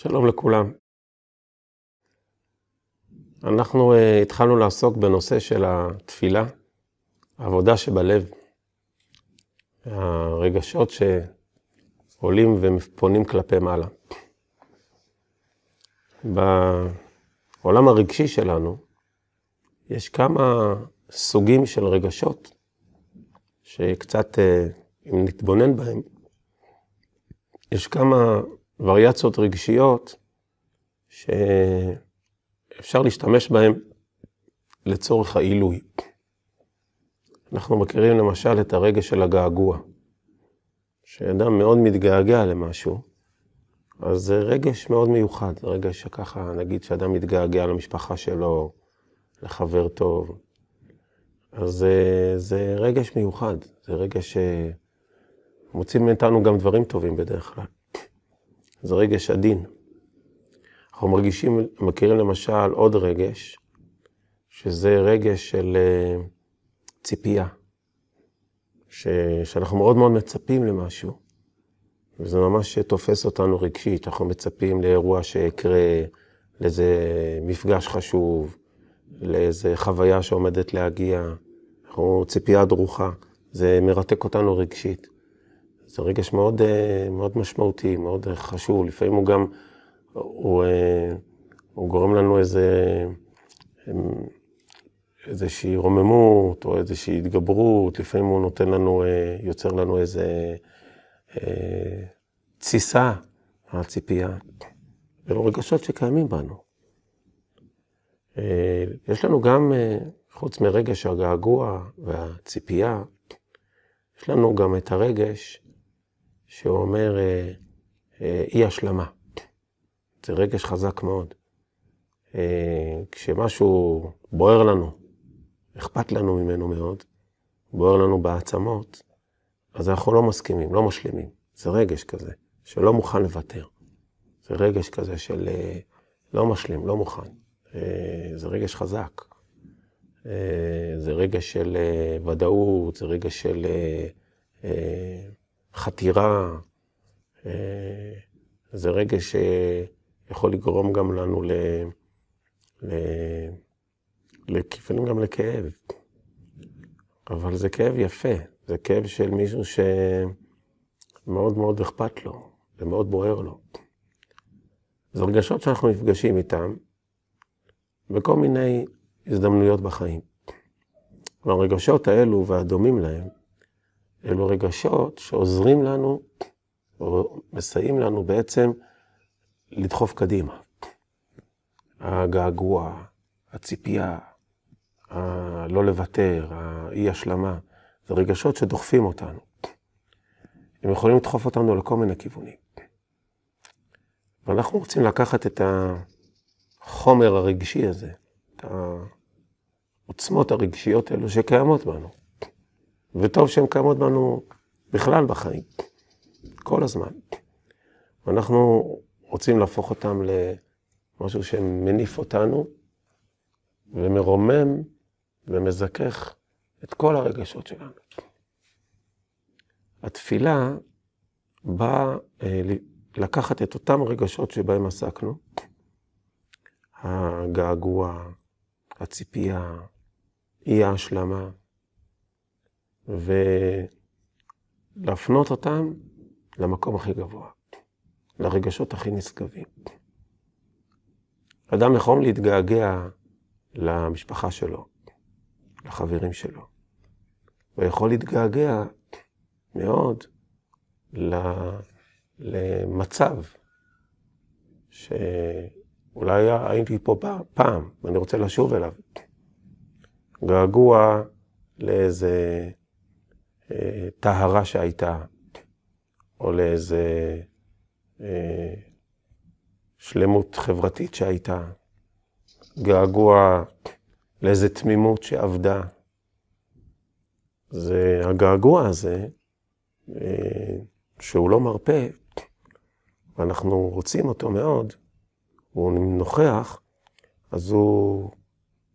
שלום לכולם. אנחנו uh, התחלנו לעסוק בנושא של התפילה, העבודה שבלב, הרגשות שעולים ופונים כלפי מעלה. בעולם הרגשי שלנו יש כמה סוגים של רגשות שקצת, uh, אם נתבונן בהם, יש כמה וריאציות רגשיות שאפשר להשתמש בהן לצורך העילוי. אנחנו מכירים למשל את הרגש של הגעגוע. כשאדם מאוד מתגעגע למשהו, אז זה רגש מאוד מיוחד, זה רגש שככה, נגיד שאדם מתגעגע למשפחה שלו, לחבר טוב, אז זה, זה רגש מיוחד, זה רגש שמוצאים מאיתנו גם דברים טובים בדרך כלל. זה רגש עדין. אנחנו מרגישים, מכירים למשל עוד רגש, שזה רגש של uh, ציפייה, ש, שאנחנו מאוד מאוד מצפים למשהו, וזה ממש תופס אותנו רגשית, אנחנו מצפים לאירוע שיקרה, לאיזה מפגש חשוב, לאיזה חוויה שעומדת להגיע, אנחנו ציפייה דרוכה, זה מרתק אותנו רגשית. זה רגש מאוד, אה, מאוד משמעותי, מאוד חשוב. לפעמים הוא גם, הוא, אה, הוא גורם לנו איזה, איזושהי רוממות או איזושהי התגברות, לפעמים הוא נותן לנו, אה, יוצר לנו איזה תסיסה, הציפייה. אלו רגשות שקיימים בנו. יש לנו גם, חוץ מרגש הגעגוע והציפייה, יש לנו גם את הרגש שאומר אה, אה, אי השלמה. זה רגש חזק מאוד. אה, כשמשהו בוער לנו, אכפת לנו ממנו מאוד, בוער לנו בעצמות, אז אנחנו לא מסכימים, לא משלימים. זה רגש כזה, שלא מוכן לוותר. זה רגש כזה של לא משלים, לא מוכן. זה רגש חזק. זה רגש של ודאות, זה רגש של... חתירה, אה, זה רגש שיכול לגרום גם לנו ל... ל... לפעמים גם לכאב. אבל זה כאב יפה, זה כאב של מישהו שמאוד מאוד אכפת לו, ומאוד בוער לו. זה רגשות שאנחנו נפגשים איתם בכל מיני הזדמנויות בחיים. והרגשות האלו והדומים להם, אלו רגשות שעוזרים לנו, או מסייעים לנו בעצם לדחוף קדימה. הגעגוע, הציפייה, הלא לוותר, האי השלמה, זה רגשות שדוחפים אותנו. הם יכולים לדחוף אותנו לכל מיני כיוונים. ואנחנו רוצים לקחת את החומר הרגשי הזה, את העוצמות הרגשיות האלו שקיימות בנו, וטוב שהן קיימות בנו בכלל בחיים, כל הזמן. ואנחנו רוצים להפוך אותן למשהו שמניף אותנו ומרומם ומזכך את כל הרגשות שלנו. התפילה באה אה, לקחת את אותם רגשות שבהם עסקנו, הגעגוע, הציפייה, אי ההשלמה, ולהפנות אותם למקום הכי גבוה, לרגשות הכי נשגבים. אדם יכול להתגעגע למשפחה שלו, לחברים שלו, ויכול להתגעגע מאוד למצב שאולי הייתי פה פעם, ואני רוצה לשוב אליו. געגוע לאיזה טהרה שהייתה, או לאיזה אה, שלמות חברתית שהייתה, געגוע לאיזה תמימות שאבדה. זה הגעגוע הזה, אה, שהוא לא מרפה, ואנחנו רוצים אותו מאוד, הוא נוכח, אז הוא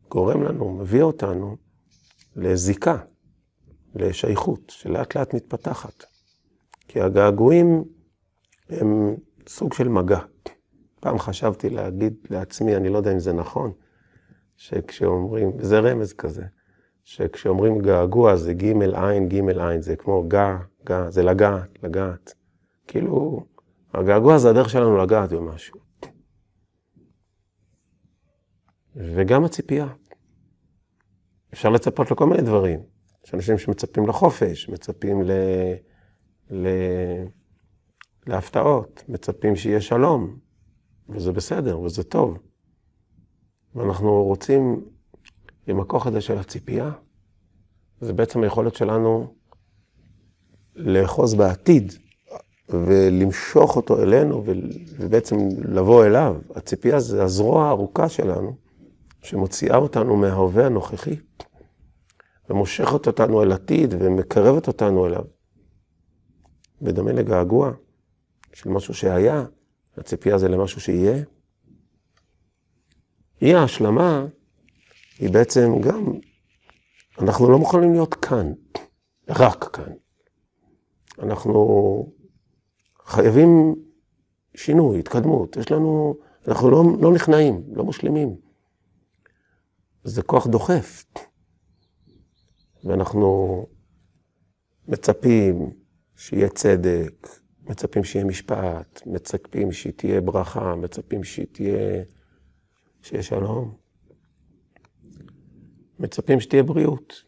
גורם לנו, מביא אותנו לזיקה, לשייכות, שלאט לאט מתפתחת. כי הגעגועים הם סוג של מגע. פעם חשבתי להגיד לעצמי, אני לא יודע אם זה נכון, שכשאומרים, זה רמז כזה, שכשאומרים געגוע זה ג' עין, ג' עין, זה כמו גע, גע, זה לגעת, לגעת. כאילו, הגעגוע זה הדרך שלנו לגעת במשהו. וגם הציפייה. אפשר לצפות לכל מיני דברים. יש אנשים שמצפים לחופש, מצפים ל... ל... להפתעות, מצפים שיהיה שלום, וזה בסדר, וזה טוב. ואנחנו רוצים, עם הכוח הזה של הציפייה, זה בעצם היכולת שלנו לאחוז בעתיד, ולמשוך אותו אלינו, ובעצם לבוא אליו. הציפייה זה הזרוע הארוכה שלנו, שמוציאה אותנו מההווה הנוכחי, ומושכת אותנו אל עתיד, ומקרבת אותנו אליו. בדומה לגעגוע של משהו שהיה, הציפייה זה למשהו שיהיה. אי ההשלמה היא בעצם גם, אנחנו לא מוכנים להיות כאן, רק כאן. אנחנו חייבים שינוי, התקדמות. יש לנו, אנחנו לא, לא נכנעים, לא משלימים. זה כוח דוחף. ואנחנו מצפים שיהיה צדק, מצפים שיהיה משפט, מצפים שתהיה ברכה, מצפים שתהיה, שיהיה שלום. מצפים שתהיה בריאות,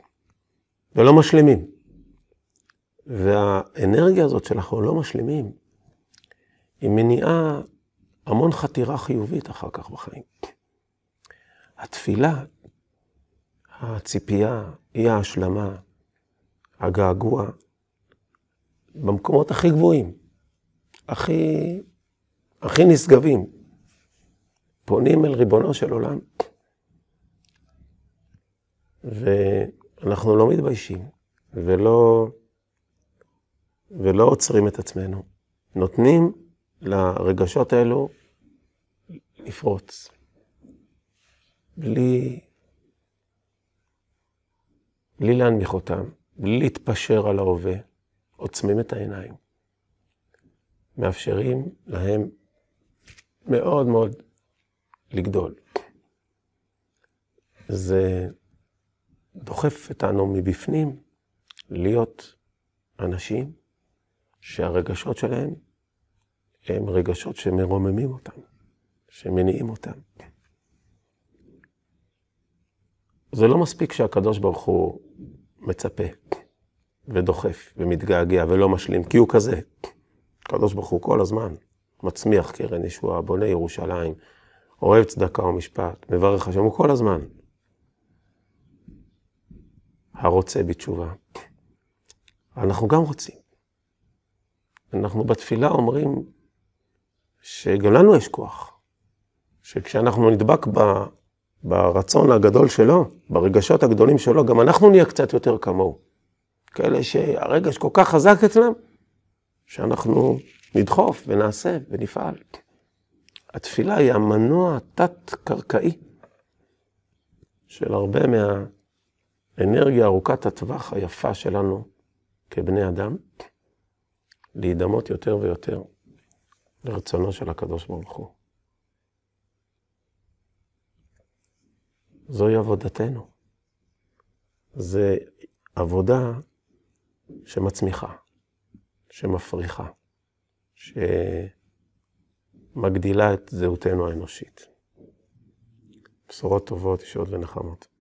ולא משלימים. והאנרגיה הזאת שאנחנו לא משלימים, היא מניעה המון חתירה חיובית אחר כך בחיים. התפילה, הציפייה, אי ההשלמה, הגעגוע, במקומות הכי גבוהים, הכי, הכי נשגבים, פונים אל ריבונו של עולם, ואנחנו לא מתביישים, ולא, ולא עוצרים את עצמנו. נותנים לרגשות האלו לפרוץ. בלי, בלי להנמיך אותם, בלי להתפשר על ההווה, עוצמים את העיניים. מאפשרים להם מאוד מאוד לגדול. זה דוחף אותנו מבפנים להיות אנשים שהרגשות שלהם הם רגשות שמרוממים אותם, שמניעים אותם. זה לא מספיק שהקדוש ברוך הוא מצפה ודוחף ומתגעגע ולא משלים, כי הוא כזה. הקדוש ברוך הוא כל הזמן מצמיח קרן ישועה, בונה ירושלים, אוהב צדקה ומשפט, מברך השם, הוא כל הזמן. הרוצה בתשובה. אנחנו גם רוצים. אנחנו בתפילה אומרים שגם לנו יש כוח. שכשאנחנו נדבק ב, ברצון הגדול שלו, ברגשות הגדולים שלו, גם אנחנו נהיה קצת יותר כמוהו. כאלה שהרגש כל כך חזק אצלם, שאנחנו נדחוף ונעשה ונפעל. התפילה היא המנוע התת-קרקעי של הרבה מהאנרגיה ארוכת הטווח היפה שלנו כבני אדם, להידמות יותר ויותר לרצונו של הקדוש ברוך הוא. זוהי עבודתנו. זה עבודה שמצמיחה, שמפריחה, שמגדילה את זהותנו האנושית. בשורות טובות, ישועות ונחמות.